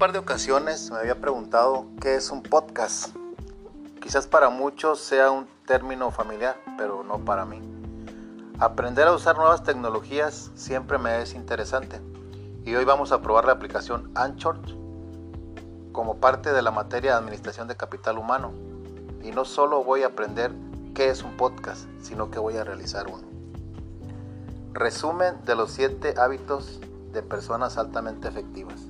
par de ocasiones me había preguntado qué es un podcast. Quizás para muchos sea un término familiar, pero no para mí. Aprender a usar nuevas tecnologías siempre me es interesante y hoy vamos a probar la aplicación Anchor como parte de la materia de administración de capital humano. Y no solo voy a aprender qué es un podcast, sino que voy a realizar uno. Resumen de los 7 hábitos de personas altamente efectivas.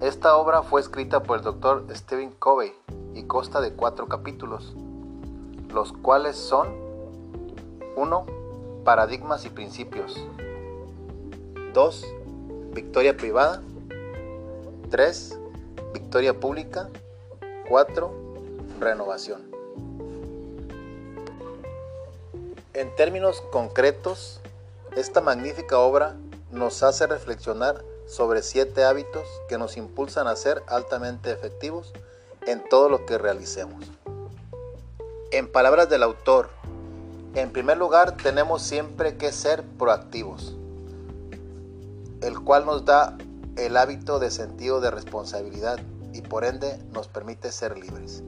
Esta obra fue escrita por el doctor Stephen Covey y consta de cuatro capítulos, los cuales son 1. Paradigmas y principios 2. Victoria privada 3. Victoria pública 4. Renovación En términos concretos, esta magnífica obra nos hace reflexionar sobre siete hábitos que nos impulsan a ser altamente efectivos en todo lo que realicemos. En palabras del autor, en primer lugar tenemos siempre que ser proactivos, el cual nos da el hábito de sentido de responsabilidad y por ende nos permite ser libres.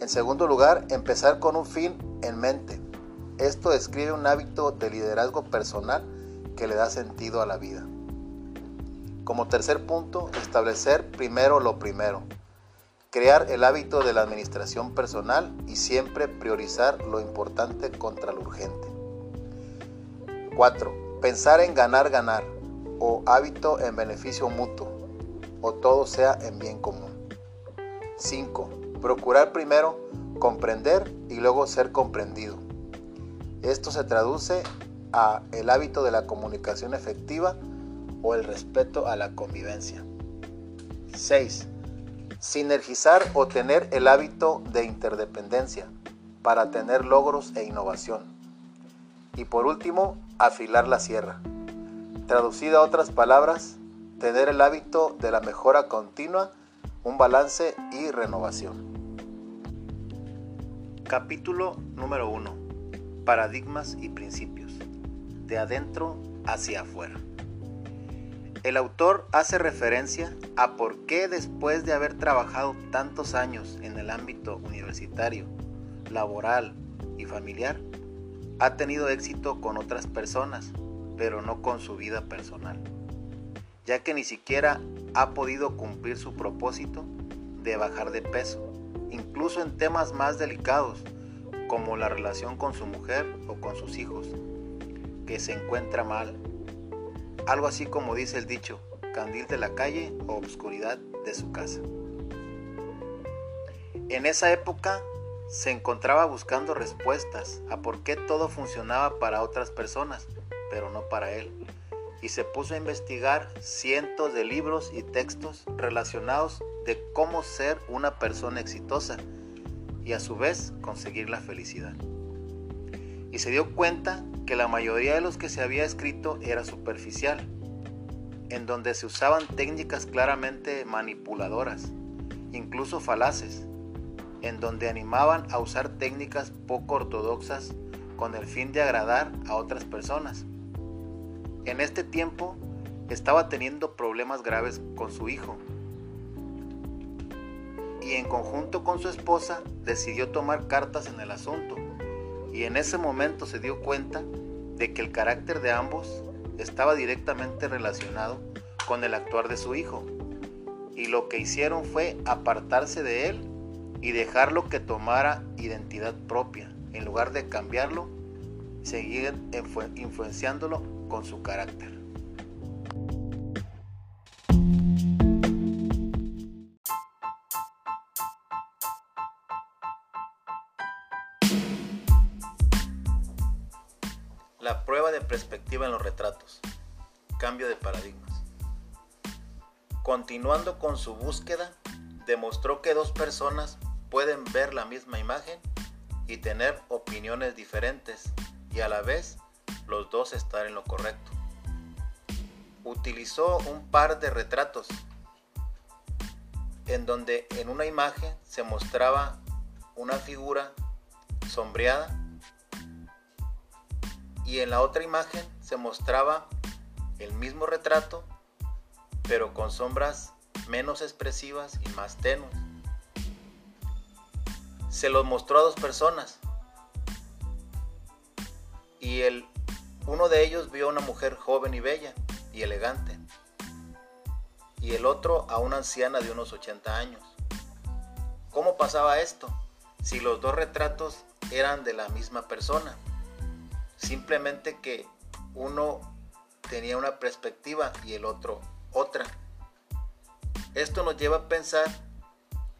En segundo lugar, empezar con un fin en mente. Esto describe un hábito de liderazgo personal que le da sentido a la vida. Como tercer punto, establecer primero lo primero. Crear el hábito de la administración personal y siempre priorizar lo importante contra lo urgente. 4. Pensar en ganar, ganar o hábito en beneficio mutuo o todo sea en bien común. 5. Procurar primero comprender y luego ser comprendido. Esto se traduce a el hábito de la comunicación efectiva o el respeto a la convivencia. 6. Sinergizar o tener el hábito de interdependencia para tener logros e innovación. Y por último, afilar la sierra. Traducida a otras palabras, tener el hábito de la mejora continua, un balance y renovación. Capítulo número 1. Paradigmas y principios. De adentro hacia afuera. El autor hace referencia a por qué después de haber trabajado tantos años en el ámbito universitario, laboral y familiar, ha tenido éxito con otras personas, pero no con su vida personal, ya que ni siquiera ha podido cumplir su propósito de bajar de peso, incluso en temas más delicados como la relación con su mujer o con sus hijos, que se encuentra mal algo así como dice el dicho, candil de la calle o obscuridad de su casa. En esa época se encontraba buscando respuestas a por qué todo funcionaba para otras personas, pero no para él, y se puso a investigar cientos de libros y textos relacionados de cómo ser una persona exitosa y a su vez conseguir la felicidad. Y se dio cuenta que la mayoría de los que se había escrito era superficial, en donde se usaban técnicas claramente manipuladoras, incluso falaces, en donde animaban a usar técnicas poco ortodoxas con el fin de agradar a otras personas. En este tiempo estaba teniendo problemas graves con su hijo y en conjunto con su esposa decidió tomar cartas en el asunto y en ese momento se dio cuenta de que el carácter de ambos estaba directamente relacionado con el actuar de su hijo. Y lo que hicieron fue apartarse de él y dejarlo que tomara identidad propia, en lugar de cambiarlo, seguir influenciándolo con su carácter. Perspectiva en los retratos. Cambio de paradigmas. Continuando con su búsqueda, demostró que dos personas pueden ver la misma imagen y tener opiniones diferentes y a la vez los dos estar en lo correcto. Utilizó un par de retratos en donde en una imagen se mostraba una figura sombreada y en la otra imagen se mostraba el mismo retrato, pero con sombras menos expresivas y más tenues. Se los mostró a dos personas y el, uno de ellos vio a una mujer joven y bella y elegante y el otro a una anciana de unos 80 años. ¿Cómo pasaba esto? Si los dos retratos eran de la misma persona. Simplemente que uno tenía una perspectiva y el otro otra. Esto nos lleva a pensar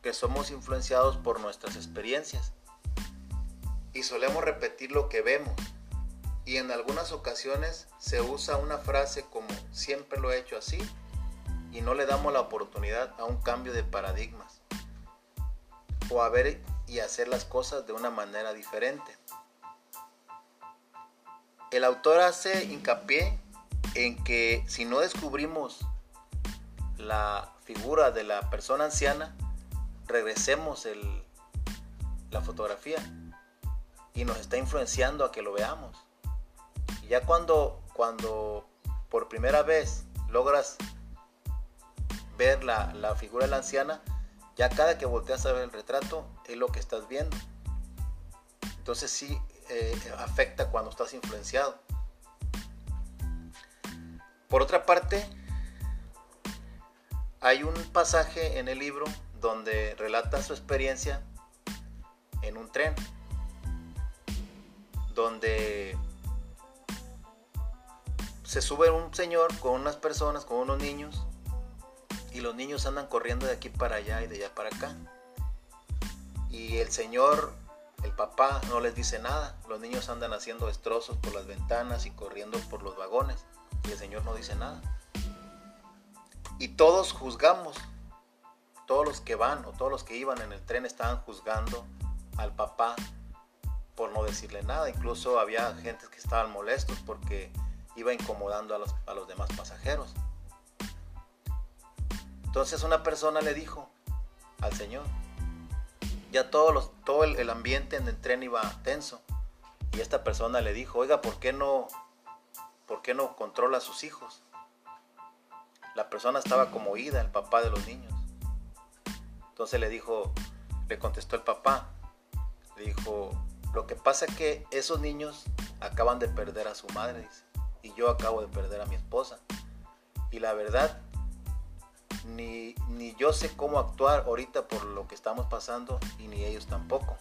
que somos influenciados por nuestras experiencias y solemos repetir lo que vemos. Y en algunas ocasiones se usa una frase como siempre lo he hecho así y no le damos la oportunidad a un cambio de paradigmas o a ver y hacer las cosas de una manera diferente. El autor hace hincapié en que si no descubrimos la figura de la persona anciana, regresemos el, la fotografía y nos está influenciando a que lo veamos. Y ya cuando, cuando por primera vez logras ver la, la figura de la anciana, ya cada que volteas a ver el retrato es lo que estás viendo. Entonces sí eh, afecta cuando estás influenciado. Por otra parte, hay un pasaje en el libro donde relata su experiencia en un tren, donde se sube un señor con unas personas, con unos niños, y los niños andan corriendo de aquí para allá y de allá para acá. Y el señor, papá, no les dice nada. Los niños andan haciendo destrozos por las ventanas y corriendo por los vagones. Y el señor no dice nada. Y todos juzgamos. Todos los que van o todos los que iban en el tren estaban juzgando al papá por no decirle nada. Incluso había gente que estaban molestos porque iba incomodando a los, a los demás pasajeros. Entonces una persona le dijo al Señor, ya todo el, ambiente en el tren iba tenso. Y esta persona le dijo, oiga, ¿por qué no, por qué no controla a sus hijos? La persona estaba como oída, el papá de los niños. Entonces le dijo, le contestó el papá, le dijo, lo que pasa es que esos niños acaban de perder a su madre, y yo acabo de perder a mi esposa. Y la verdad ni, yo sé cómo actuar ahorita por lo que estamos pasando y ni ellos tampoco.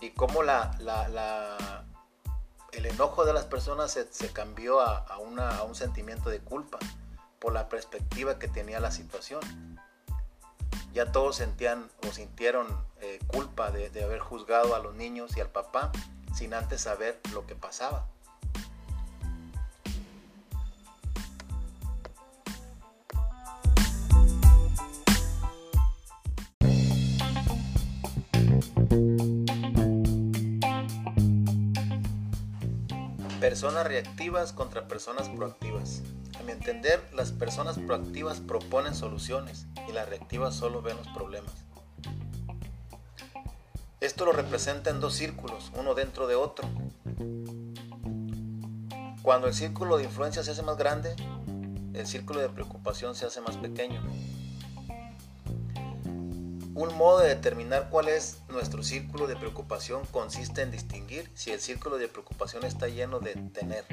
Y cómo la, el enojo de las personas se, cambió a, un sentimiento de culpa por la perspectiva que tenía la situación. Ya todos sentían o sintieron eh, culpa de haber juzgado a los niños y al papá sin antes saber lo que pasaba. Personas reactivas contra personas proactivas. A mi entender, las personas proactivas proponen soluciones y las reactivas solo ven los problemas. Esto lo representa en dos círculos, uno dentro de otro. Cuando el círculo de influencia se hace más grande, el círculo de preocupación se hace más pequeño. Un modo de determinar cuál es nuestro círculo de preocupación consiste en distinguir si el círculo de preocupación está lleno de tener.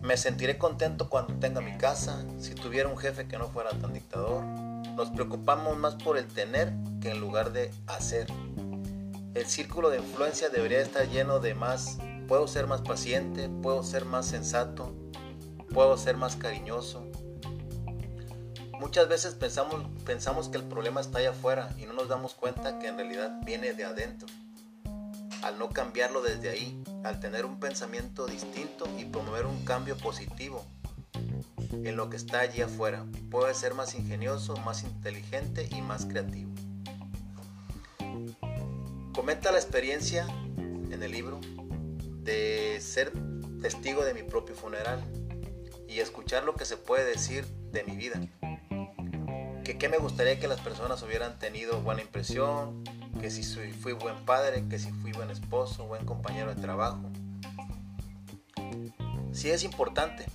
Me sentiré contento cuando tenga mi casa, si tuviera un jefe que no fuera tan dictador. Nos preocupamos más por el tener que en lugar de hacer. El círculo de influencia debería estar lleno de más, puedo ser más paciente, puedo ser más sensato, puedo ser más cariñoso, Muchas veces pensamos, que el problema está allá afuera y no nos damos cuenta que en realidad viene de adentro. Al no cambiarlo desde ahí, al tener un pensamiento distinto y promover un cambio positivo en lo que está allí afuera, puede ser más ingenioso, más inteligente y más creativo. Comenta la experiencia en el libro de ser testigo de mi propio funeral y escuchar lo que se puede decir de mi vida que, me gustaría que las personas hubieran tenido buena impresión, que si fui buen padre, que si fui buen esposo, buen compañero de trabajo. Sí es importante,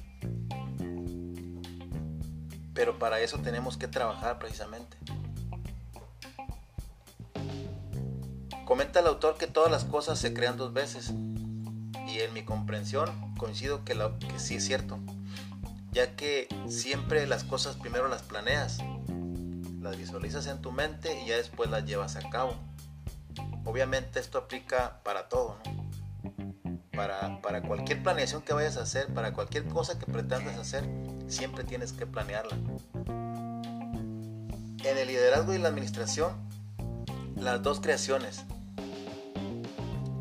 Pero para eso tenemos que trabajar precisamente. Comenta el autor que todas las cosas se crean dos veces. Y en mi comprensión coincido que, que sí es cierto. Ya que siempre las cosas primero las planeas, las visualizas en tu mente y ya después las llevas a cabo. Obviamente esto aplica para todo, Para, para, cualquier planeación que vayas a hacer, para cualquier cosa que pretendas hacer, siempre tienes que planearla. En el liderazgo y la administración, las dos creaciones.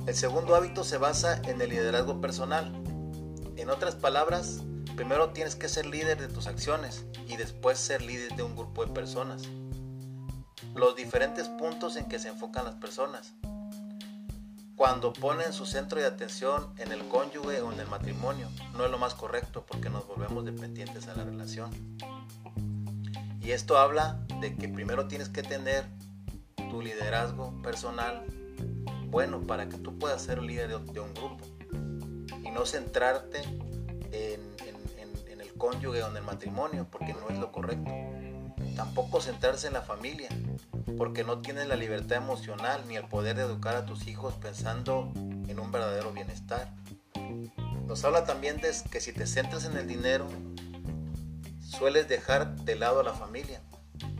El segundo hábito se basa en el liderazgo personal. En otras palabras, primero tienes que ser líder de tus acciones y después ser líder de un grupo de personas los diferentes puntos en que se enfocan las personas. Cuando ponen su centro de atención en el cónyuge o en el matrimonio, no es lo más correcto porque nos volvemos dependientes a la relación. Y esto habla de que primero tienes que tener tu liderazgo personal bueno para que tú puedas ser líder de, un grupo y no centrarte en, cónyuge o en el matrimonio porque no es lo correcto. Tampoco centrarse en la familia, porque no tienes la libertad emocional ni el poder de educar a tus hijos pensando en un verdadero bienestar. Nos habla también de que si te centras en el dinero, sueles dejar de lado a la familia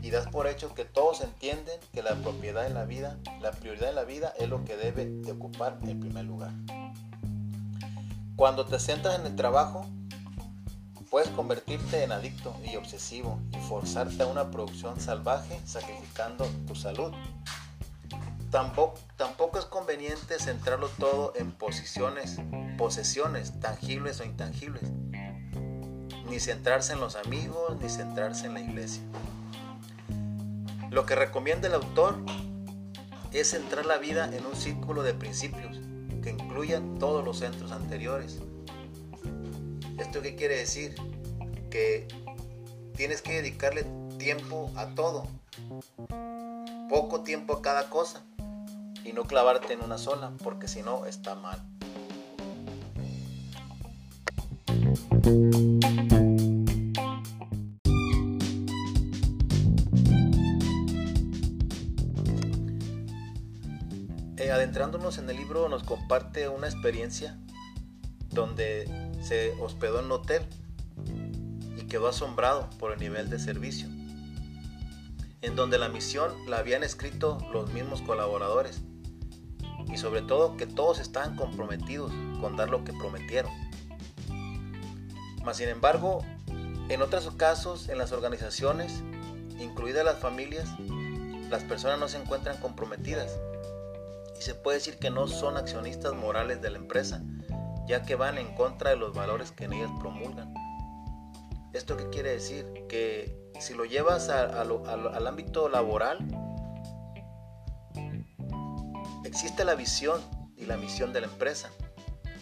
y das por hecho que todos entienden que la propiedad en la vida, la prioridad en la vida es lo que debe de ocupar el primer lugar. Cuando te centras en el trabajo, Puedes convertirte en adicto y obsesivo y forzarte a una producción salvaje sacrificando tu salud. Tampoco, es conveniente centrarlo todo en posiciones, posesiones tangibles o intangibles. Ni centrarse en los amigos, ni centrarse en la iglesia. Lo que recomienda el autor es centrar la vida en un círculo de principios que incluyan todos los centros anteriores ¿Esto qué quiere decir? Que tienes que dedicarle tiempo a todo, poco tiempo a cada cosa y no clavarte en una sola, porque si no está mal. Eh, adentrándonos en el libro nos comparte una experiencia donde se hospedó en hotel y quedó asombrado por el nivel de servicio, en donde la misión la habían escrito los mismos colaboradores y sobre todo que todos estaban comprometidos con dar lo que prometieron. Mas sin embargo, en otros casos, en las organizaciones, incluidas las familias, las personas no se encuentran comprometidas y se puede decir que no son accionistas morales de la empresa, ya que van en contra de los valores que en ellas promulgan. ¿Esto qué quiere decir? Que si lo llevas al ámbito laboral, existe la visión y la misión de la empresa,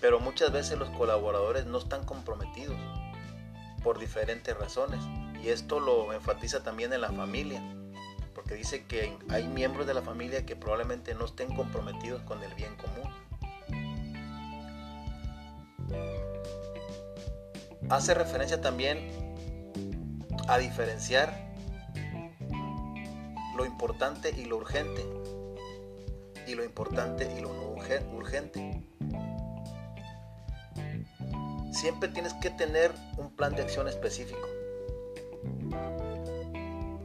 pero muchas veces los colaboradores no están comprometidos por diferentes razones. Y esto lo enfatiza también en la familia, porque dice que hay miembros de la familia que probablemente no estén comprometidos con el bien común. Hace referencia también a diferenciar lo importante y lo urgente y lo importante y lo no urgente. Siempre tienes que tener un plan de acción específico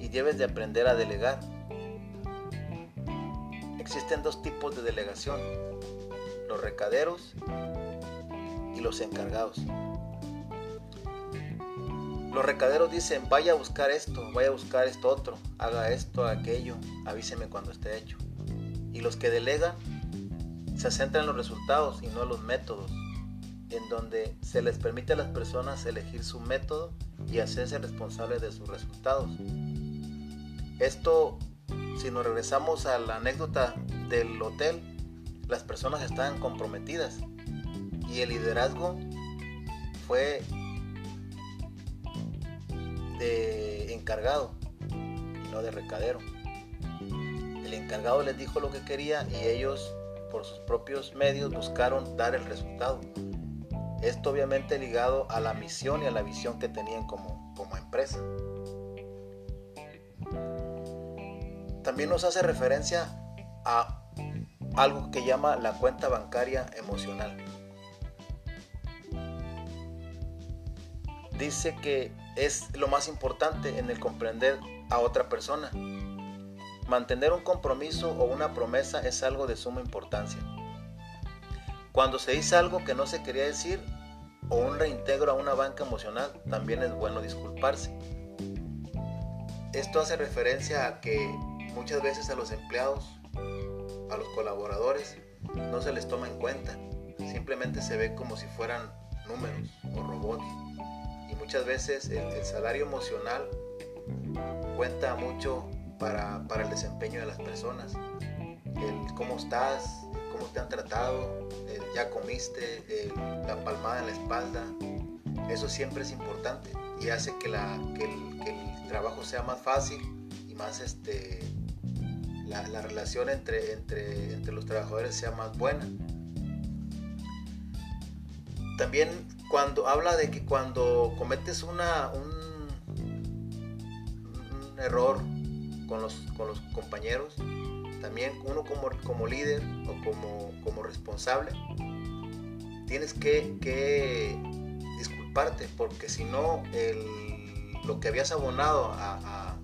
y debes de aprender a delegar. Existen dos tipos de delegación, los recaderos y los encargados. Los recaderos dicen, vaya a buscar esto, vaya a buscar esto otro, haga esto, aquello, avíseme cuando esté hecho. Y los que delegan se centran en los resultados y no en los métodos, en donde se les permite a las personas elegir su método y hacerse responsables de sus resultados. Esto, si nos regresamos a la anécdota del hotel, las personas estaban comprometidas y el liderazgo fue encargado y no de recadero. El encargado les dijo lo que quería y ellos por sus propios medios buscaron dar el resultado. Esto obviamente ligado a la misión y a la visión que tenían como, como empresa. También nos hace referencia a algo que llama la cuenta bancaria emocional. Dice que es lo más importante en el comprender a otra persona. Mantener un compromiso o una promesa es algo de suma importancia. Cuando se dice algo que no se quería decir o un reintegro a una banca emocional, también es bueno disculparse. Esto hace referencia a que muchas veces a los empleados, a los colaboradores, no se les toma en cuenta. Simplemente se ve como si fueran números o robots. Muchas veces el, salario emocional cuenta mucho para, el desempeño de las personas. El cómo estás, cómo te han tratado, ya comiste, la palmada en la espalda. Eso siempre es importante y hace que, la, el, trabajo sea más fácil y más este, la, relación entre, entre, entre los trabajadores sea más buena. También cuando habla de que cuando cometes una, un, error con los, con los compañeros, también uno como, como líder o como, como responsable, tienes que, que disculparte porque si no lo que habías abonado a,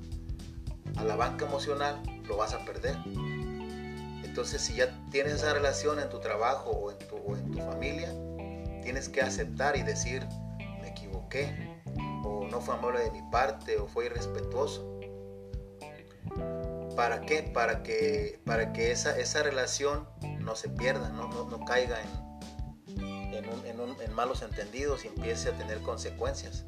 a, la banca emocional lo vas a perder. Entonces si ya tienes esa relación en tu trabajo o en tu, o en tu familia, tienes que aceptar y decir, me equivoqué, o no fue amable de mi parte, o fue irrespetuoso. ¿Para qué? Para que, para que esa, esa relación no se pierda, no, no, caiga en, en, en malos entendidos y empiece a tener consecuencias.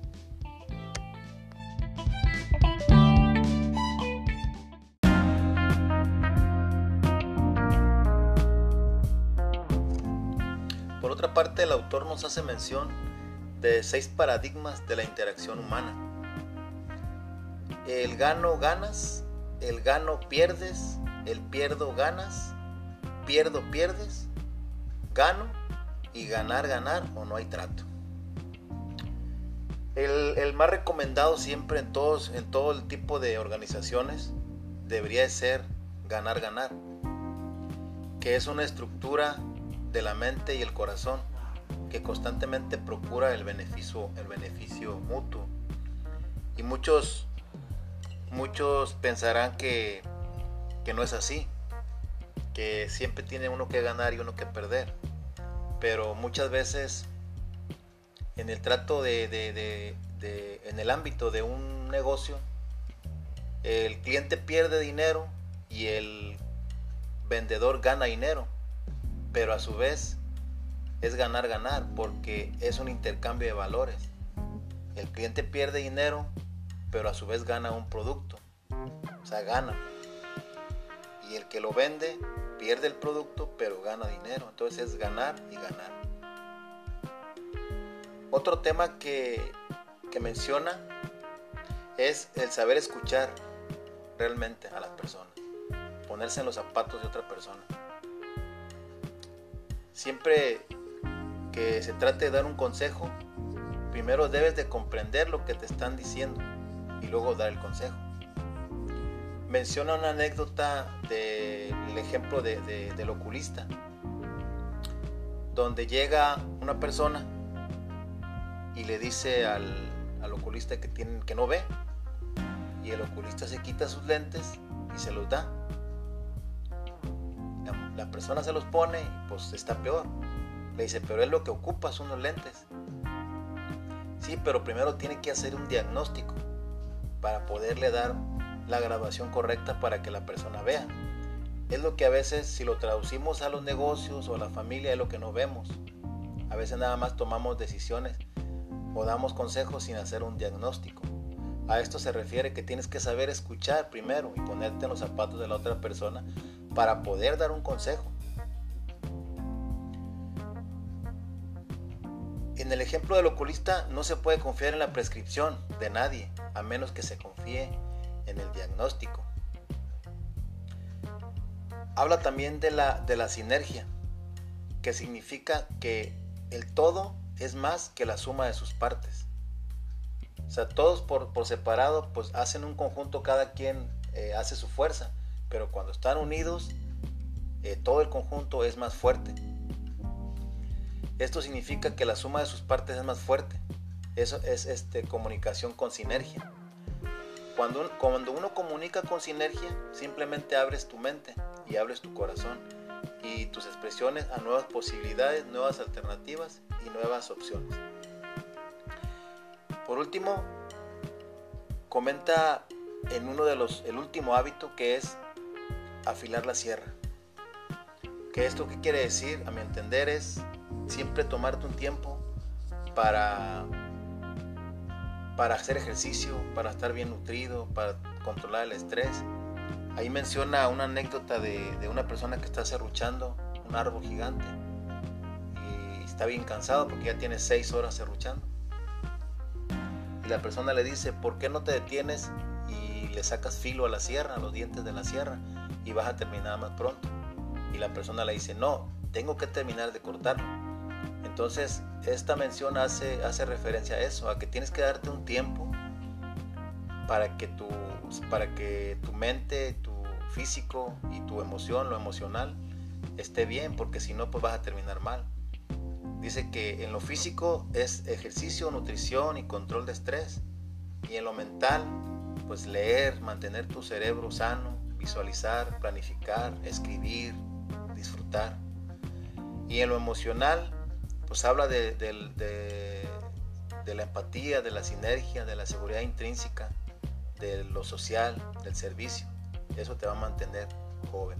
Parte, el autor nos hace mención de seis paradigmas de la interacción humana. El gano ganas, el gano pierdes, el pierdo ganas, pierdo pierdes, gano y ganar ganar o no hay trato. El, más recomendado siempre en, todos, en todo el tipo de organizaciones debería ser ganar ganar, que es una estructura de la mente y el corazón que constantemente procura el beneficio, el beneficio mutuo. Y muchos, muchos pensarán que, que no es así, que siempre tiene uno que ganar y uno que perder. Pero muchas veces en el trato de, de, de, en el ámbito de un negocio, el cliente pierde dinero y el vendedor gana dinero pero a su vez es ganar, ganar, porque es un intercambio de valores. El cliente pierde dinero, pero a su vez gana un producto, o sea, gana. Y el que lo vende pierde el producto, pero gana dinero. Entonces es ganar y ganar. Otro tema que, que menciona es el saber escuchar realmente a las personas, ponerse en los zapatos de otra persona. Siempre que se trate de dar un consejo, primero debes de comprender lo que te están diciendo y luego dar el consejo. Menciona una anécdota del ejemplo del oculista, donde llega una persona y le dice al, oculista que, tiene, que no ve, y el oculista se quita sus lentes y se los da la persona se los pone y pues está peor. Le dice, pero es lo que ocupa son los lentes. Sí, pero primero tiene que hacer un diagnóstico para poderle dar la graduación correcta para que la persona vea. Es lo que a veces si lo traducimos a los negocios o a la familia es lo que no vemos. A veces nada más tomamos decisiones o damos consejos sin hacer un diagnóstico. A esto se refiere que tienes que saber escuchar primero y ponerte en los zapatos de la otra persona para poder dar un consejo. En el ejemplo del oculista no se puede confiar en la prescripción de nadie, a menos que se confíe en el diagnóstico. Habla también de la, de la sinergia, que significa que el todo es más que la suma de sus partes. O sea, todos por, separado pues hacen un conjunto, cada quien eh, hace su fuerza, pero cuando están unidos, eh, todo el conjunto es más fuerte. Esto significa que la suma de sus partes es más fuerte. Eso es este, comunicación con sinergia. Cuando, cuando uno comunica con sinergia, simplemente abres tu mente y abres tu corazón y tus expresiones a nuevas posibilidades, nuevas alternativas y nuevas opciones. Por último, comenta en uno de los, el último hábito que es afilar la sierra. Que esto qué quiere decir, a mi entender, es siempre tomarte un tiempo para, para hacer ejercicio, para estar bien nutrido, para controlar el estrés. Ahí menciona una anécdota de, de una persona que está serruchando un árbol gigante y está bien cansado porque ya tiene seis horas serruchando. Y la persona le dice, ¿por qué no te detienes y le sacas filo a la sierra, a los dientes de la sierra y vas a terminar más pronto? Y la persona le dice, no, tengo que terminar de cortarlo. Entonces, esta mención hace, hace referencia a eso, a que tienes que darte un tiempo para que tu, para que tu mente, tu físico y tu emoción, lo emocional, esté bien, porque si no, pues vas a terminar mal. Dice que en lo físico es ejercicio, nutrición y control de estrés. Y en lo mental, pues leer, mantener tu cerebro sano, visualizar, planificar, escribir, disfrutar. Y en lo emocional, pues habla de, de, la empatía, de la sinergia, de la seguridad intrínseca, de lo social, del servicio. Eso te va a mantener joven.